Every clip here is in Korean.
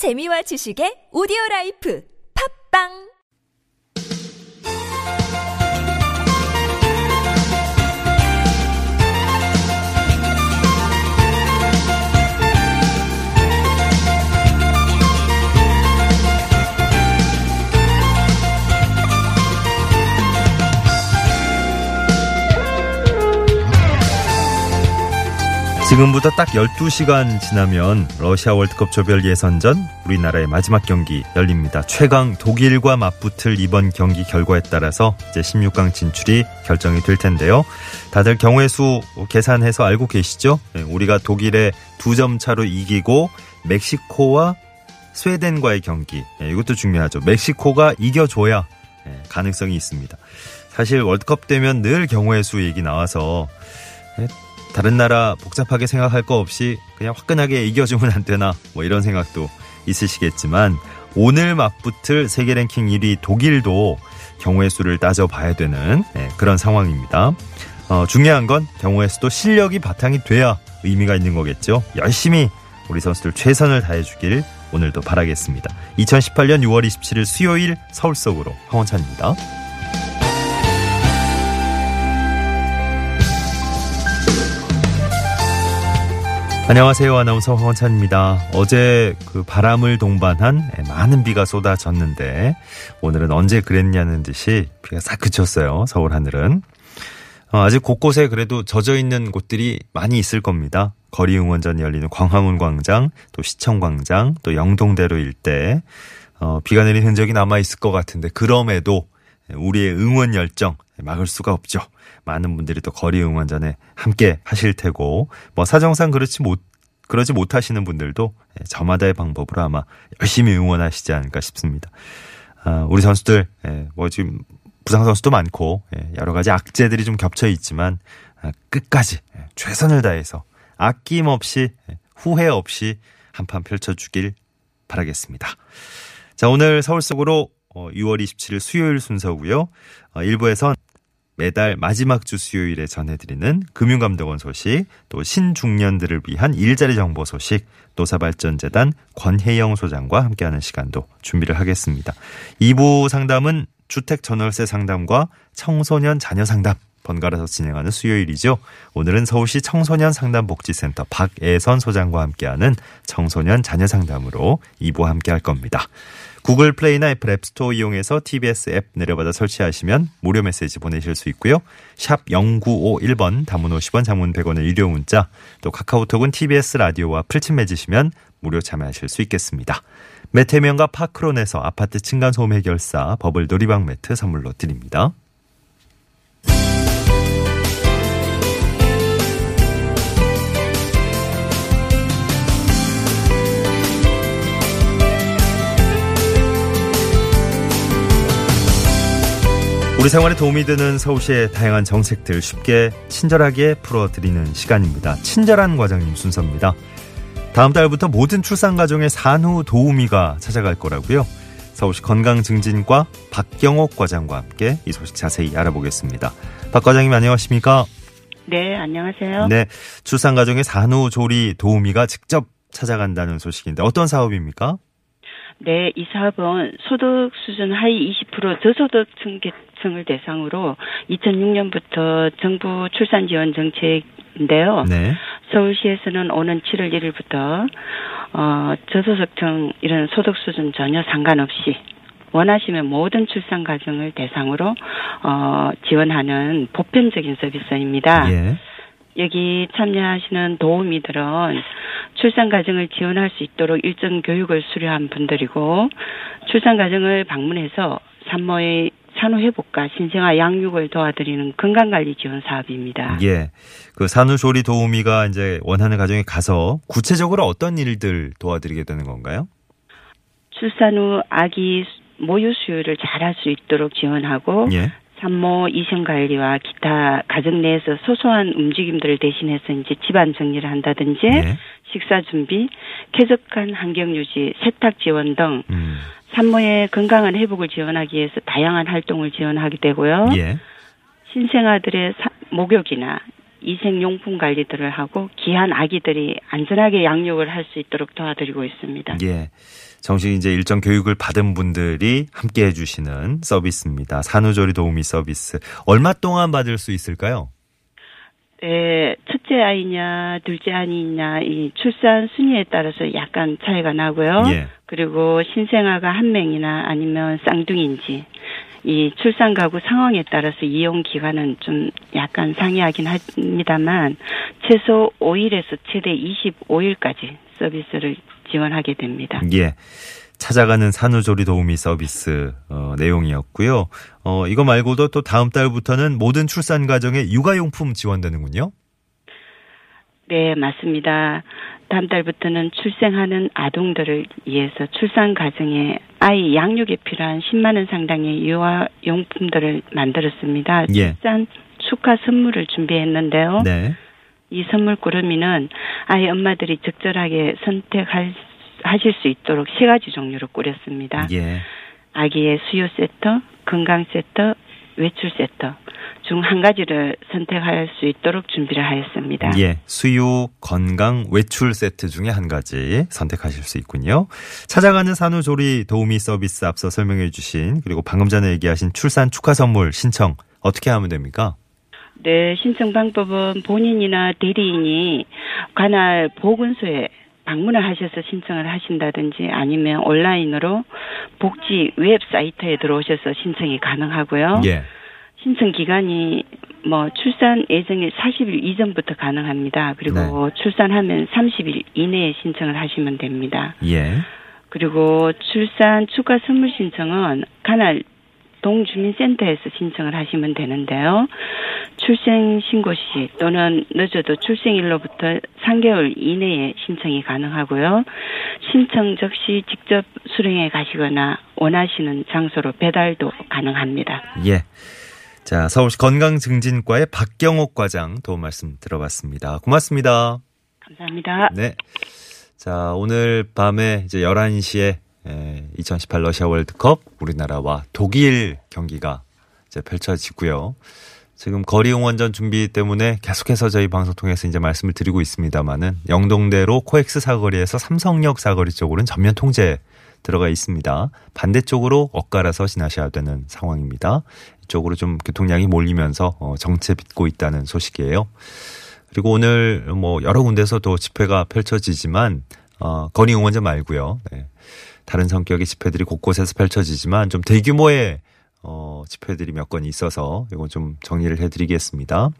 재미와 지식의 오디오 라이프. 팝빵 지금부터 딱 12시간 지나면 러시아 월드컵 조별 예선전 우리나라의 마지막 경기 열립니다. 최강 독일과 맞붙을 이번 경기 결과에 따라서 이제 16강 진출이 결정이 될 텐데요. 다들 경우의 수 계산해서 알고 계시죠? 네, 우리가 독일에 두 점 차로 이기고 멕시코와 스웨덴과의 경기 네, 이것도 중요하죠. 멕시코가 이겨줘야 네, 가능성이 있습니다. 사실 월드컵 되면 늘 경우의 수 얘기 나와서 다른 나라 복잡하게 생각할 거 없이 그냥 화끈하게 이겨주면 안 되나 뭐 이런 생각도 있으시겠지만 오늘 맞붙을 세계 랭킹 1위 독일도 경우의 수를 따져봐야 되는 네, 그런 상황입니다. 어, 중요한 건 경우의 수도 실력이 바탕이 돼야 의미가 있는 거겠죠. 열심히 우리 선수들 최선을 다해주길 오늘도 바라겠습니다. 2018년 6월 27일 수요일 서울 속으로 황원찬입니다. 안녕하세요. 아나운서 황원찬입니다. 어제 그 바람을 동반한 많은 비가 쏟아졌는데 오늘은 언제 그랬냐는 듯이 비가 싹 그쳤어요. 서울 하늘은. 어, 아직 곳곳에 그래도 젖어 있는 곳들이 많이 있을 겁니다. 거리 응원전이 열리는 광화문 광장, 또 시청 광장, 또 영동대로 일대 어, 비가 내린 흔적이 남아 있을 것 같은데 그럼에도 우리의 응원 열정 막을 수가 없죠. 많은 분들이 또 거리 응원전에 함께 하실 테고 뭐 사정상 그렇지 못 그러지 못하시는 분들도 저마다의 방법으로 아마 열심히 응원하시지 않을까 싶습니다. 아, 우리 선수들 뭐 지금 부상 선수도 많고 여러 가지 악재들이 좀 겹쳐 있지만 아, 끝까지 최선을 다해서 아낌없이 후회 없이 한판 펼쳐주길 바라겠습니다. 자 오늘 서울 속으로 6월 어, 27일 수요일 순서고요. 어, 일부에선 매달 마지막 주 수요일에 전해드리는 금융감독원 소식, 또 신중년들을 위한 일자리 정보 소식, 노사발전재단 권혜영 소장과 함께하는 시간도 준비를 하겠습니다. 2부 상담은 주택 전월세 상담과 청소년 자녀 상담 번갈아서 진행하는 수요일이죠. 오늘은 서울시 청소년 상담복지센터 박애선 소장과 함께하는 청소년 자녀 상담으로 2부 함께할 겁니다. 구글 플레이나 애플 앱스토어 이용해서 TBS 앱 내려받아 설치하시면 무료 메시지 보내실 수 있고요. 샵 0951번 단문 50원 장문 100원의 유료 문자 또 카카오톡은 TBS 라디오와 풀친 맺으시면 무료 참여하실 수 있겠습니다. 매트 명가 파크론에서 아파트 층간소음 해결사 버블 놀이방 매트 선물로 드립니다. 우리 생활에 도움이 되는 서울시의 다양한 정책들 쉽게 친절하게 풀어드리는 시간입니다. 친절한 과장님 순서입니다. 다음 달부터 모든 출산 가정의 산후 도우미가 찾아갈 거라고요. 서울시 건강증진과 박경옥 과장과 함께 이 소식 자세히 알아보겠습니다. 박 과장님 안녕하십니까? 네, 안녕하세요. 네, 출산 가정의 산후 조리 도우미가 직접 찾아간다는 소식인데 어떤 사업입니까? 네, 이 사업은 소득 수준 하위 20% 저소득층 계층을 대상으로 2006년부터 정부 출산 지원 정책인데요. 네. 서울시에서는 오는 7월 1일부터 어, 저소득층 이런 소득 수준 전혀 상관없이 원하시면 모든 출산 가정을 대상으로 어, 지원하는 보편적인 서비스입니다. 예. 여기 참여하시는 도우미들은 출산 과정을 지원할 수 있도록 일정 교육을 수료한 분들이고 출산 과정을 방문해서 산모의 산후 회복과 신생아 양육을 도와드리는 건강관리 지원 사업입니다. 예. 그 산후조리 도우미가 이제 원하는 가정에 가서 구체적으로 어떤 일들 도와드리게 되는 건가요? 출산 후 아기 모유 수유를 잘할 수 있도록 지원하고 예. 산모 이생 관리와 기타 가정 내에서 소소한 움직임들을 대신해서 이제 집안 정리를 한다든지 네. 식사 준비, 쾌적한 환경 유지, 세탁 지원 등 음. 산모의 건강한 회복을 지원하기 위해서 다양한 활동을 지원하게 되고요. 예. 신생아들의 사, 목욕이나 이생용품 관리들을 하고 귀한 아기들이 안전하게 양육을 할 수 있도록 도와드리고 있습니다. 예. 정식 이제 일정 교육을 받은 분들이 함께 해주시는 서비스입니다. 산후조리 도우미 서비스. 얼마 동안 받을 수 있을까요? 네, 첫째 아이냐, 둘째 아이냐, 이 출산 순위에 따라서 약간 차이가 나고요. 예. 그리고 신생아가 한 명이나 아니면 쌍둥이인지, 이 출산 가구 상황에 따라서 이용 기간은 좀 약간 상이하긴 합니다만, 최소 5일에서 최대 25일까지 서비스를 지원하게 됩니다. 예. 찾아가는 산후조리 도우미 서비스 어, 내용이었고요. 어, 이거 말고도 또 다음 달부터는 모든 출산 가정에 육아용품 지원되는군요. 네, 맞습니다. 다음 달부터는 출생하는 아동들을 위해서 출산 가정에 아이 양육에 필요한 10만 원 상당의 유아 용품들을 만들었습니다. 예. 출산 축하 선물을 준비했는데요. 네. 이 선물 꾸러미는 아이 엄마들이 적절하게 선택할 하실 수 있도록 세 가지 종류로 꾸렸습니다. 예. 아기의 수요 세터, 건강 세터, 외출 세터 중 한 가지를 선택할 수 있도록 준비를 하였습니다. 예, 수요, 건강, 외출 세트 중에 한 가지 선택하실 수 있군요. 찾아가는 산후조리 도우미 서비스 앞서 설명해 주신 그리고 방금 전에 얘기하신 출산 축하 선물 신청 어떻게 하면 됩니까? 네, 신청 방법은 본인이나 대리인이 관할 보건소에 방문을 하셔서 신청을 하신다든지 아니면 온라인으로 복지 웹사이트에 들어오셔서 신청이 가능하고요. 예. 신청 기간이 뭐 출산 예정일 40일 이전부터 가능합니다. 그리고 네. 출산하면 30일 이내에 신청을 하시면 됩니다. 예. 그리고 출산 추가 선물 신청은 관할 동주민센터에서 신청을 하시면 되는데요. 출생 신고 시 또는 늦어도 출생일로부터 3개월 이내에 신청이 가능하고요. 신청 즉시 직접 수령해 가시거나 원하시는 장소로 배달도 가능합니다. 예. 자, 서울시 건강증진과의 박경옥 과장 도움 말씀 들어봤습니다. 고맙습니다. 감사합니다. 네. 자, 오늘 밤에 이제 11시에 2018 러시아 월드컵 우리나라와 독일 경기가 이제 펼쳐지고요. 지금 거리 응원전 준비 때문에 계속해서 저희 방송 통해서 이제 말씀을 드리고 있습니다만은 영동대로 코엑스 사거리에서 삼성역 사거리 쪽으로는 전면 통제 들어가 있습니다. 반대쪽으로 엇갈아서 지나셔야 되는 상황입니다. 이쪽으로 좀 교통량이 몰리면서 어, 정체 빚고 있다는 소식이에요. 그리고 오늘 뭐 여러 군데서 도 집회가 펼쳐지지만 어, 거리 응원전 말고요. 네. 다른 성격의 집회들이 곳곳에서 펼쳐지지만 좀 대규모의 어, 집회들이 몇 건 있어서 이건 좀 정리를 해드리겠습니다.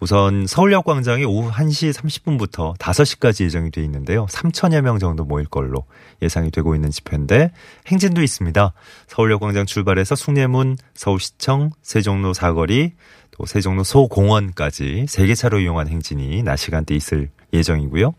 우선 서울역 광장이 오후 1시 30분부터 5시까지 예정이 돼 있는데요. 3천여 명 정도 모일 걸로 예상이 되고 있는 집회인데 행진도 있습니다. 서울역 광장 출발해서 숭례문, 서울시청, 세종로 사거리, 또 세종로 소공원까지 3개 차로 이용한 행진이 낮 시간대 있을 예정이고요.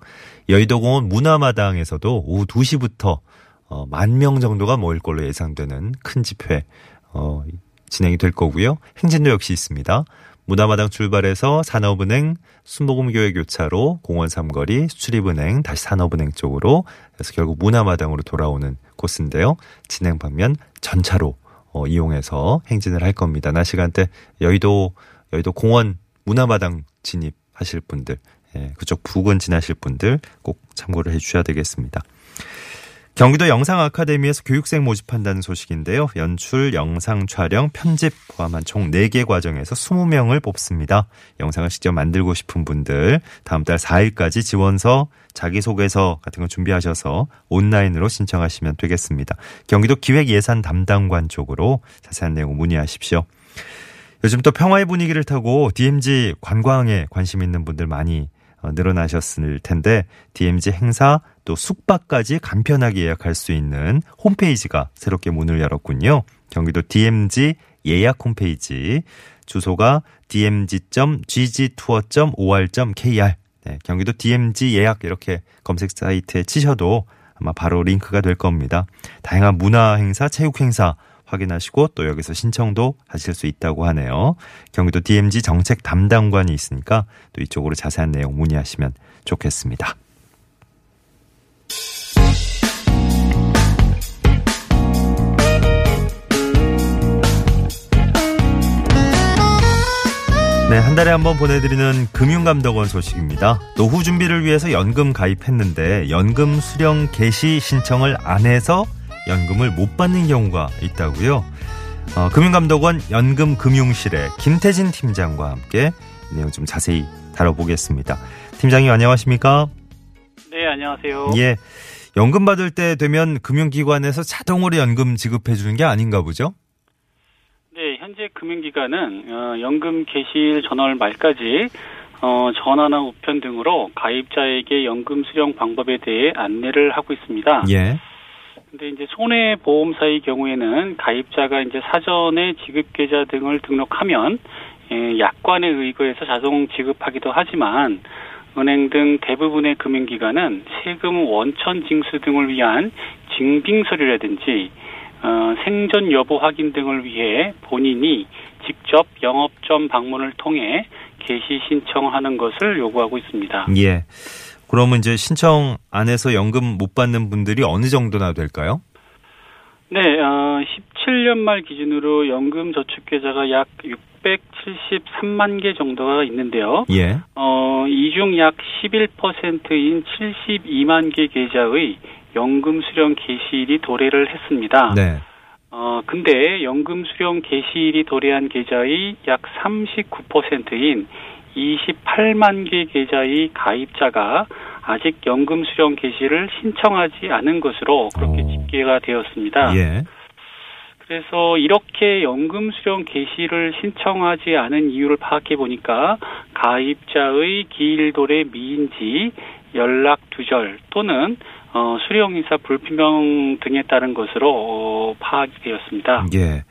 여의도공원 문화마당에서도 오후 2시부터 어, 만 명 정도가 모일 걸로 예상되는 큰 집회 어, 진행이 될 거고요. 행진도 역시 있습니다. 문화마당 출발해서 산업은행, 순복음교회 교차로 공원 삼거리, 수출입은행, 다시 산업은행 쪽으로 그래서 결국 문화마당으로 돌아오는 코스인데요. 진행 방면 전차로 어, 이용해서 행진을 할 겁니다. 낮 시간대 여의도 여의도 공원 문화마당 진입하실 분들, 예, 그쪽 부근 지나실 분들 꼭 참고를 해주셔야 되겠습니다. 경기도 영상 아카데미에서 교육생 모집한다는 소식인데요. 연출, 영상 촬영, 편집 포함한 총 4개 과정에서 20명을 뽑습니다. 영상을 직접 만들고 싶은 분들 다음 달 4일까지 지원서, 자기소개서 같은 거 준비하셔서 온라인으로 신청하시면 되겠습니다. 경기도 기획예산 담당관 쪽으로 자세한 내용 문의하십시오. 요즘 또 평화의 분위기를 타고 DMZ 관광에 관심 있는 분들 많이 어, 늘어나셨을 텐데 DMZ 행사 또 숙박까지 간편하게 예약할 수 있는 홈페이지가 새롭게 문을 열었군요. 경기도 DMZ 예약 홈페이지 주소가 dmz.ggtour.or.kr 네, 경기도 DMZ 예약 이렇게 검색 사이트에 치셔도 아마 바로 링크가 될 겁니다. 다양한 문화 행사, 체육 행사 확인하시고 또 여기서 신청도 하실 수 있다고 하네요. 경기도 DMZ 정책 담당관이 있으니까 또 이쪽으로 자세한 내용 문의하시면 좋겠습니다. 네, 한한 달에 한 번 보내드리는 금융감독원 소식입니다. 노후 준비를 위해서 연금 가입했는데 연금 수령 개시 신청을 안 해서 연금을 못 받는 경우가 있다고요. 어, 금융감독원 연금금융실의 김태진 팀장과 함께 내용 좀 자세히 다뤄보겠습니다. 팀장님 안녕하십니까? 네, 안녕하세요. 예. 연금 받을 때 되면 금융기관에서 자동으로 연금 지급해 주는 게 아닌가 보죠? 네, 현재 금융기관은 어, 연금 개시일 전월 말까지 어, 전화나 우편 등으로 가입자에게 연금 수령 방법에 대해 안내를 하고 있습니다. 예. 근데 이제 손해보험사의 경우에는 가입자가 이제 사전에 지급계좌 등을 등록하면 예, 약관에 의거해서 자동 지급하기도 하지만 은행 등 대부분의 금융기관은 세금 원천 징수 등을 위한 징빙 서류라든지 어, 생존 여부 확인 등을 위해 본인이 직접 영업점 방문을 통해 개시 신청하는 것을 요구하고 있습니다. 예. 그러면 이제 신청 안 해서 연금 못 받는 분들이 어느 정도나 될까요? 네, 어, 17년 말 기준으로 연금 저축 계좌가 약 673만 개 정도가 있는데요. 예. 어, 이중 약 11%인 72만 개 계좌의 연금 수령 개시일이 도래를 했습니다. 네. 어, 근데 연금 수령 개시일이 도래한 계좌의 약 39%인 28만 개 계좌의 가입자가 아직 연금 수령 개시를 신청하지 않은 것으로 그렇게 오. 집계가 되었습니다. 예. 그래서 이렇게 연금 수령 개시를 신청하지 않은 이유를 파악해 보니까 가입자의 기일 도래 미인지 연락 두절 또는 어, 수령이사 불분명 등에 따른 것으로 어, 파악이 되었습니다. 예.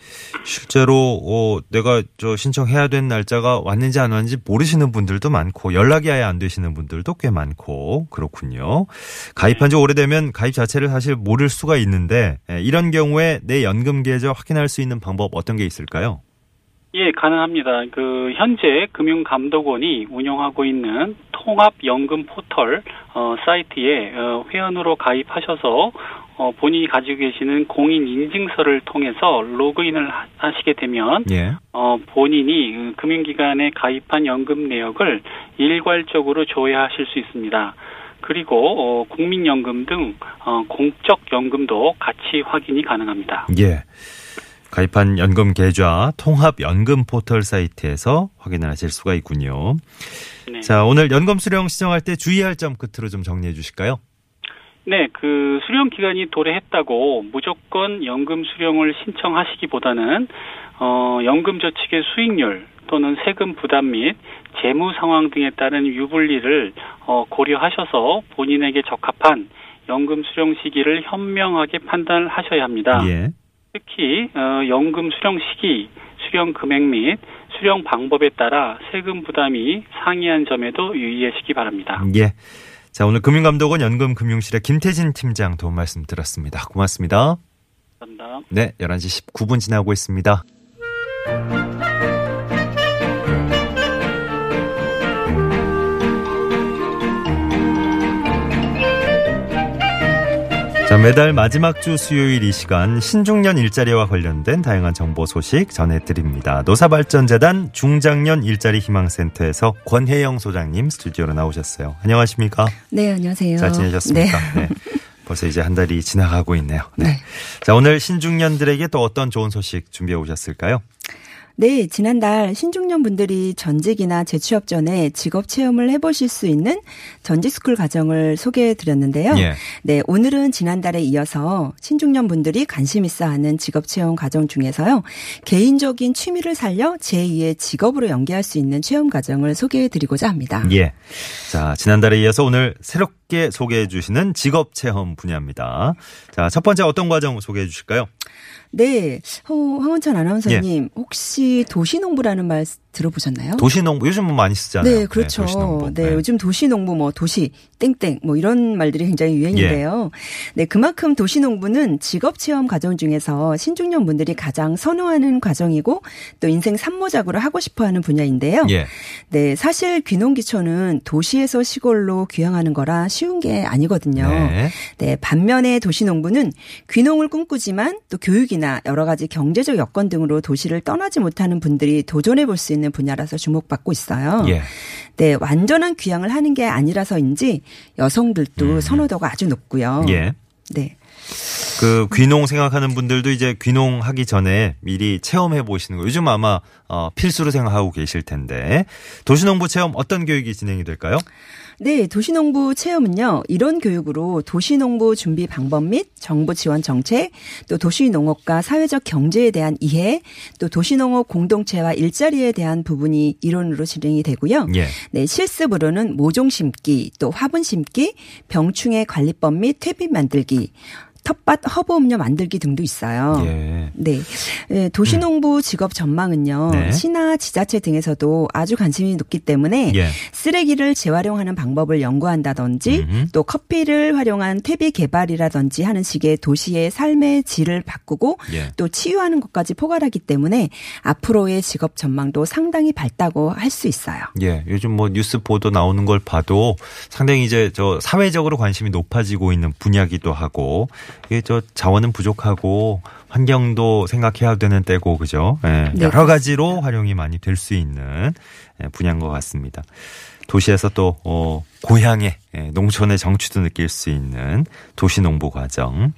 실제로 어, 내가 저 신청해야 된 날짜가 왔는지 안 왔는지 모르시는 분들도 많고 연락이 아예 안 되시는 분들도 꽤 많고 그렇군요. 가입한 지 오래되면 가입 자체를 사실 모를 수가 있는데 예, 이런 경우에 내 연금 계좌 확인할 수 있는 방법 어떤 게 있을까요? 예, 가능합니다. 그 현재 금융감독원이 운영하고 있는 통합연금 포털 어, 사이트에 어, 회원으로 가입하셔서 어, 본인이 가지고 계시는 공인 인증서를 통해서 로그인을 하- 하시게 되면 예. 어, 본인이 그 금융기관에 가입한 연금 내역을 일괄적으로 조회하실 수 있습니다. 그리고 어, 국민연금 등 어, 공적연금도 같이 확인이 가능합니다. 예. 가입한 연금 계좌 통합 연금 포털 사이트에서 확인을 하실 수가 있군요. 네. 자, 오늘 연금 수령 신청할 때 주의할 점 끝으로 좀 정리해 주실까요? 네, 그 수령 기간이 도래했다고 무조건 연금 수령을 신청하시기보다는 어 연금 저축의 수익률 또는 세금 부담 및 재무 상황 등에 따른 유불리를 어 고려하셔서 본인에게 적합한 연금 수령 시기를 현명하게 판단을 하셔야 합니다. 예. 특히 어 연금 수령 시기, 수령 금액 및 수령 방법에 따라 세금 부담이 상이한 점에도 유의하시기 바랍니다. 예. 자, 오늘 금융감독원 연금금융실의 김태진 팀장 도움 말씀 들었습니다. 고맙습니다. 감사합니다. 네, 11시 19분 지나고 있습니다. 자, 매달 마지막 주 수요일 이 시간 신중년 일자리와 관련된 다양한 정보 소식 전해드립니다. 노사발전재단 중장년 일자리 희망센터에서 권혜영 소장님 스튜디오로 나오셨어요. 안녕하십니까? 네, 안녕하세요. 잘 지내셨습니까? 네. 벌써 이제 한 달이 지나가고 있네요. 네. 자, 오늘 신중년들에게 또 어떤 좋은 소식 준비해 오셨을까요? 네, 지난달 신중년 분들이 전직이나 재취업 전에 직업 체험을 해보실 수 있는 전직스쿨 과정을 소개해 드렸는데요. 예. 네, 오늘은 지난달에 이어서 신중년 분들이 관심 있어 하는 직업 체험 과정 중에서요. 개인적인 취미를 살려 제2의 직업으로 연계할 수 있는 체험 과정을 소개해 드리고자 합니다. 예. 자, 지난달에 이어서 오늘 새롭게 소개해 주시는 직업 체험 분야입니다. 자, 첫 번째 어떤 과정 소개해 주실까요? 네, 어, 황원찬 아나운서님 혹시 도시농부라는 말 들어보셨나요? 도시농부 요즘 뭐 많이 쓰잖아요. 네, 그렇죠. 네, 도시농부. 네. 요즘 도시농부 뭐 도시 땡땡 뭐 이런 말들이 굉장히 유행인데요. 예. 네, 그만큼 도시농부는 직업 체험 과정 중에서 신중년 분들이 가장 선호하는 과정이고 또 인생 산모작으로 하고 싶어 하는 분야인데요. 예. 네, 사실 귀농귀촌은 도시에서 시골로 귀향하는 거라 쉬운 게 아니거든요. 네. 네, 반면에 도시농부는 귀농을 꿈꾸지만 또 교육이나 여러 가지 경제적 여건 등으로 도시를 떠나지 못하는 분들이 도전해 볼 수 있는 있는 분야라서 주목받고 있어요. 예. 네, 완전한 귀향을 하는 게 아니라서인지 여성들도 음. 선호도가 아주 높고요. 예. 네. 그 귀농 생각하는 분들도 이제 귀농하기 전에 미리 체험해 보시는 거 요즘 아마 어 필수로 생각하고 계실 텐데 도시농부 체험 어떤 교육이 진행이 될까요? 네, 도시농부 체험은요, 이런 교육으로 도시농부 준비 방법 및 정부 지원 정책, 또 도시농업과 사회적 경제에 대한 이해, 또 도시농업 공동체와 일자리에 대한 부분이 이론으로 진행이 되고요. 예. 네, 실습으로는 모종 심기, 또 화분 심기, 병충해 관리법 및 퇴비 만들기, 텃밭 허브 음료 만들기 등도 있어요. 예. 네. 네. 도시농부 직업 전망은요. 네. 시나 지자체 등에서도 아주 관심이 높기 때문에 예. 쓰레기를 재활용하는 방법을 연구한다든지 음흠. 또 커피를 활용한 퇴비 개발이라든지 하는 식의 도시의 삶의 질을 바꾸고 예. 또 치유하는 것까지 포괄하기 때문에 앞으로의 직업 전망도 상당히 밝다고 할 수 있어요. 예. 요즘 뭐 뉴스 보도 나오는 걸 봐도 상당히 이제 저 사회적으로 관심이 높아지고 있는 분야기도 하고 이게 저 자원은 부족하고 환경도 생각해야 되는 때고 그죠? 예, 네, 여러 가지로 활용이 많이 될 수 있는 예, 분야인 것 같습니다. 도시에서 또 어, 고향의 예, 농촌의 정취도 느낄 수 있는 도시 농부 과정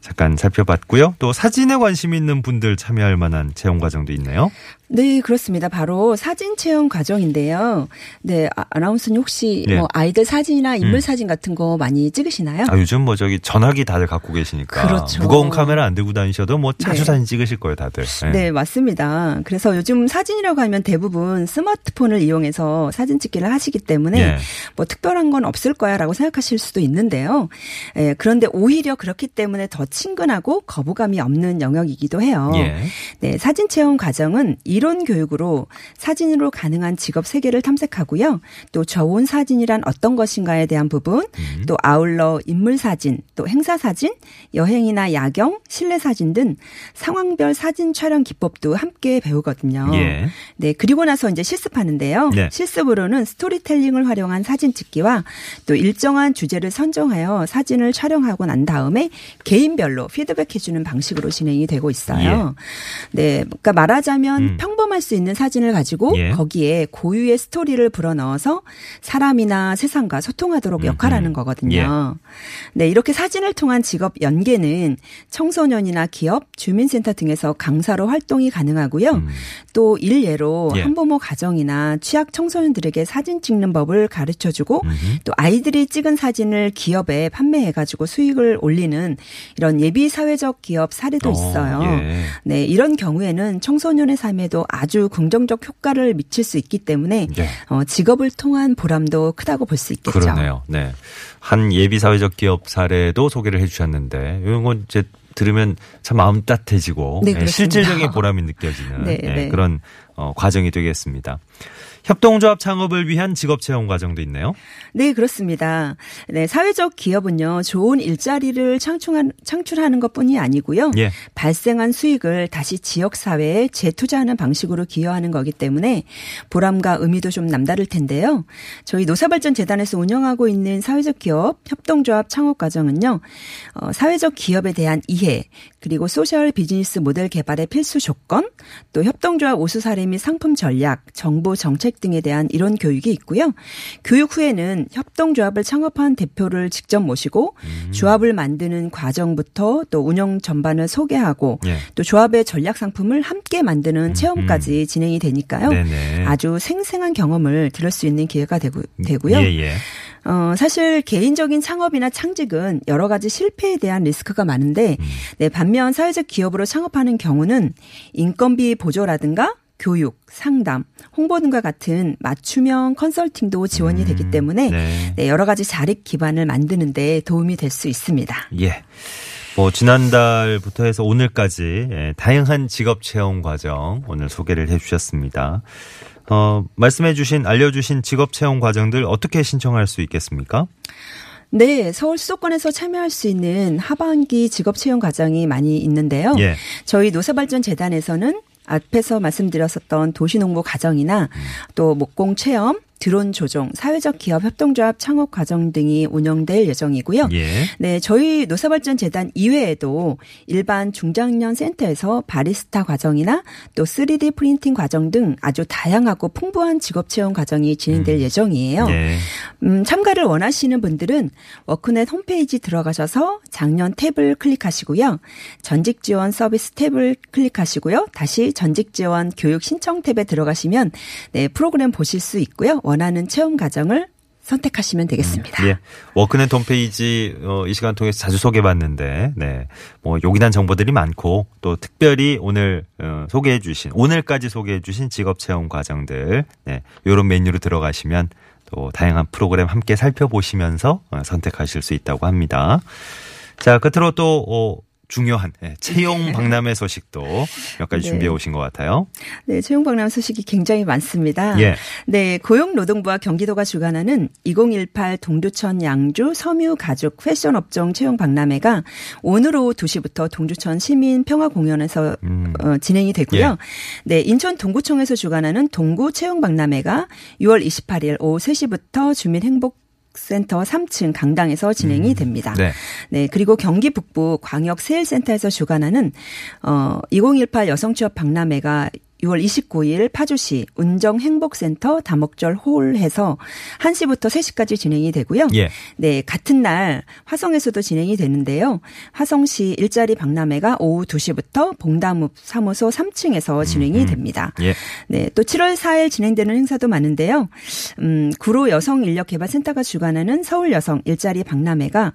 잠깐 살펴봤고요. 또 사진에 관심 있는 분들 참여할 만한 체험 과정도 있네요. 네, 그렇습니다. 바로 사진 체험 과정인데요. 네, 아, 아나운서님 혹시 네. 뭐 아이들 사진이나 인물 음. 사진 같은 거 많이 찍으시나요? 아, 요즘 뭐 저기 전화기 다들 갖고 계시니까 그렇죠. 무거운 카메라 안 들고 다니셔도 뭐 자주 네. 사진 찍으실 거예요, 다들. 네. 네, 맞습니다. 그래서 요즘 사진이라고 하면 대부분 스마트폰을 이용해서 사진 찍기를 하시기 때문에 네. 뭐 특별한 건 없을 거야라고 생각하실 수도 있는데요. 예, 그런데 오히려 그렇기 때문에 더 친근하고 거부감이 없는 영역이기도 해요. 예. 네, 사진 체험 과정은 이론 교육으로 사진으로 가능한 직업 세계를 탐색하고요. 또 저온 사진이란 어떤 것인가에 대한 부분, 음. 또 아울러 인물 사진, 또 행사 사진, 여행이나 야경, 실내 사진 등 상황별 사진 촬영 기법도 함께 배우거든요. 예. 네, 그리고 나서 이제 실습하는데요. 네. 실습으로는 스토리텔링을 활용한 사진 찍기와 또 일정한 주제를 선정하여 사진을 촬영하고 난 다음에 개인 별로 피드백해 주는 방식으로 진행이 되고 있어요. 예. 네, 그러니까 말하자면 음. 평범할 수 있는 사진을 가지고 예. 거기에 고유의 스토리를 불어넣어서 사람이나 세상과 소통하도록 역할하는 거거든요. 예. 네, 이렇게 사진을 통한 직업 연계는 청소년이나 기업, 주민센터 등에서 강사로 활동이 가능하고요. 음. 또 일예로 예. 한부모 가정이나 취약 청소년들에게 사진 찍는 법을 가르쳐 주고 또 아이들이 찍은 사진을 기업에 판매해 가지고 수익을 올리는 이런 예비 사회적 기업 사례도 어, 있어요. 예. 네, 이런 경우에는 청소년의 삶에도 아주 긍정적 효과를 미칠 수 있기 때문에 예. 어, 직업을 통한 보람도 크다고 볼 수 있겠죠. 그러네요. 네. 한 예비 사회적 기업 사례도 소개를 해 주셨는데 이런 건 이제 들으면 참 마음 따뜻해지고 네, 네 실질적인 보람이 느껴지는 네, 네, 네. 그런 어, 과정이 되겠습니다. 협동조합 창업을 위한 직업 체험 과정도 있네요. 네, 그렇습니다. 네, 사회적 기업은요, 좋은 일자리를 창출한, 창출하는 것 뿐이 아니고요. 예. 발생한 수익을 다시 지역 사회에 재투자하는 방식으로 기여하는 거기 때문에 보람과 의미도 좀 남다를 텐데요. 저희 노사발전재단에서 운영하고 있는 사회적 기업 협동조합 창업 과정은요, 어, 사회적 기업에 대한 이해, 그리고 소셜 비즈니스 모델 개발의 필수 조건, 또 협동조합 우수 사례 및 상품 전략, 정보 정책 등에 대한 이론 교육이 있고요. 교육 후에는 협동조합을 창업한 대표를 직접 모시고 음. 조합을 만드는 과정부터 또 운영 전반을 소개하고 예. 또 조합의 전략 상품을 함께 만드는 음. 체험까지 진행이 되니까요. 네네. 아주 생생한 경험을 들을 수 있는 기회가 되고, 되고요. 예, 예. 어, 사실 개인적인 창업이나 창직은 여러 가지 실패에 대한 리스크가 많은데, 음. 네, 반면 사회적 기업으로 창업하는 경우는 인건비 보조라든가 교육, 상담, 홍보 등과 같은 맞춤형 컨설팅도 지원이 음, 되기 때문에 네. 네, 여러 가지 자립 기반을 만드는 데 도움이 될 수 있습니다. 예. 뭐 지난달부터 해서 오늘까지 예, 다양한 직업 체험 과정 오늘 소개를 해 주셨습니다. 어, 말씀해 주신 알려 주신 직업 체험 과정들 어떻게 신청할 수 있겠습니까? 네, 서울 수도권에서 참여할 수 있는 하반기 직업 채용 과정이 많이 있는데요. 예. 저희 노사발전재단에서는 앞에서 말씀드렸었던 도시농부 과정이나 음. 또 목공 체험, 드론 조종, 사회적 기업 협동조합 창업 과정 등이 운영될 예정이고요. 예. 네, 저희 노사발전재단 이외에도 일반 중장년 센터에서 바리스타 과정이나 또 3D 프린팅 과정 등 아주 다양하고 풍부한 직업 체험 과정이 진행될 음. 예정이에요. 예. 음, 참가를 원하시는 분들은 워크넷 홈페이지 들어가셔서 장년 탭을 클릭하시고요. 전직 지원 서비스 탭을 클릭하시고요. 다시 전직 지원 교육 신청 탭에 들어가시면 네, 프로그램 보실 수 있고요. 원하는 체험 과정을 선택하시면 되겠습니다. 음, 예. 워크넷 홈페이지 어, 이 시간 통해서 자주 소개받는데 네. 뭐 요긴한 정보들이 많고 또 특별히 오늘 어, 소개해 주신 오늘까지 소개해 주신 직업 체험 과정들 네. 요런 메뉴로 들어가시면 또 다양한 프로그램 함께 살펴보시면서 어, 선택하실 수 있다고 합니다. 자, 끝으로 또 어, 중요한 네, 채용 네. 박람회 소식도 몇 가지 네. 준비해 오신 것 같아요. 네, 채용 박람회 소식이 굉장히 많습니다. 예. 네, 고용노동부와 경기도가 주관하는 2018 동두천 양주 섬유 가죽 패션 업종 채용 박람회가 오늘 오후 2시부터 동두천 시민 평화 공연에서 음. 어, 진행이 되고요. 예. 네, 인천 동구청에서 주관하는 동구 채용 박람회가 6월 28일 오후 3시부터 주민 행복 센터 3층 강당에서 진행이 음. 됩니다. 네. 네. 그리고 경기 북부 광역 세일센터에서 주관하는 어2018 여성 취업 박람회가 6월 29일 파주시 운정행복센터 다목절 홀에서 1시부터 3시까지 진행이 되고요. 예. 네, 같은 날 화성에서도 진행이 되는데요. 화성시 일자리 박람회가 오후 2시부터 봉담읍 사무소 3층에서 진행이 음, 음. 됩니다. 예. 네, 또 7월 4일 진행되는 행사도 많은데요. 음, 구로 여성 인력 개발 센터가 주관하는 서울 여성 일자리 박람회가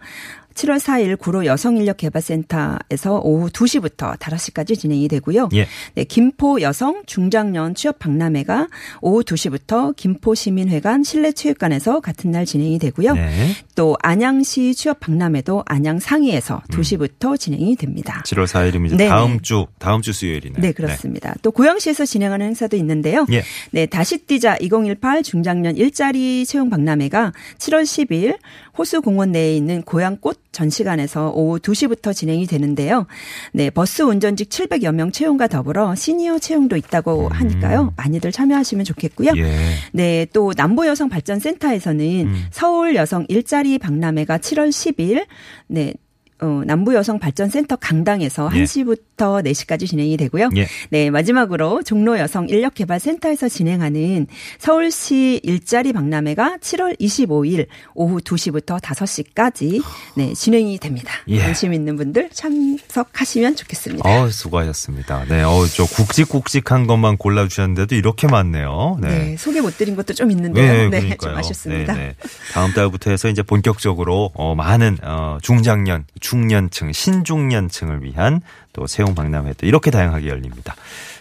7월 4일 구로 여성인력개발센터에서 오후 2시부터 5시까지 진행이 되고요. 예. 네, 김포 여성 중장년 취업 박람회가 오후 2시부터 김포 시민회관 실내 체육관에서 같은 날 진행이 되고요. 네. 또 안양시 취업 박람회도 안양 상위에서 2시부터 음. 진행이 됩니다. 7월 4일이면 이제 네 다음 주 다음 주 수요일이네요. 네, 그렇습니다. 네. 또 고양시에서 진행하는 행사도 있는데요. 예. 네, 다시 뛰자 2018 중장년 일자리 채용 박람회가 7월 10일 호수 공원 내에 있는 고향꽃 전시관에서 오후 2시부터 진행이 되는데요. 네, 버스 운전직 700여 명 채용과 더불어 시니어 채용도 있다고 음. 하니까요. 많이들 참여하시면 좋겠고요. 예. 네, 또 남부 여성 발전 센터에서는 음. 서울 여성 일자리 박람회가 7월 10일 네, 어, 남부 여성 발전 센터 강당에서 예. 1시부터 4시까지 진행이 되고요. 예. 네, 마지막으로 종로 여성 인력개발센터에서 진행하는 서울시 일자리 박람회가 7월 25일 오후 2시부터 5시까지 네, 진행이 됩니다. 예. 관심 있는 분들 참석하시면 좋겠습니다. 어, 수고하셨습니다. 네, 어, 저 굵직굵직한 것만 골라 주셨는데도 이렇게 많네요. 네. 네 소개 못 드린 것도 좀 있는데요. 네, 네 좀 아쉽습니다. 네, 네. 다음 달부터 해서 이제 본격적으로 어, 많은 어, 중장년, 중년층, 신중년층을 위한 또 채용 박람회도 이렇게 다양하게 열립니다.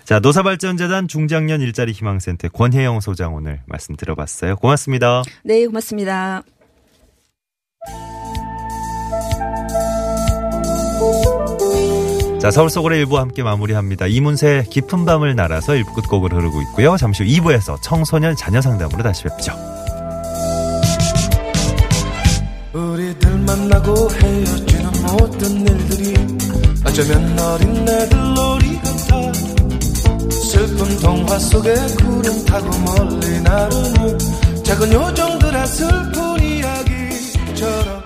자, 노사발전재단 중장년 일자리 희망센터 권혜영 소장 오늘 말씀 들어봤어요. 고맙습니다. 네, 고맙습니다. 자, 서울 속으로 일부 함께 마무리합니다. 이문세 깊은 밤을 날아서 일부 끝곡을 흐르고 있고요. 잠시 후 2부에서 청소년 자녀 상담으로 다시 뵙죠. 우리들 만나고 헤어지 모든 일들이 어쩌면 어린 내들 놀이 같아. 슬픈 동화 속에 구름 타고 멀리 나르는 작은 요정들의 슬픈 이야기처럼.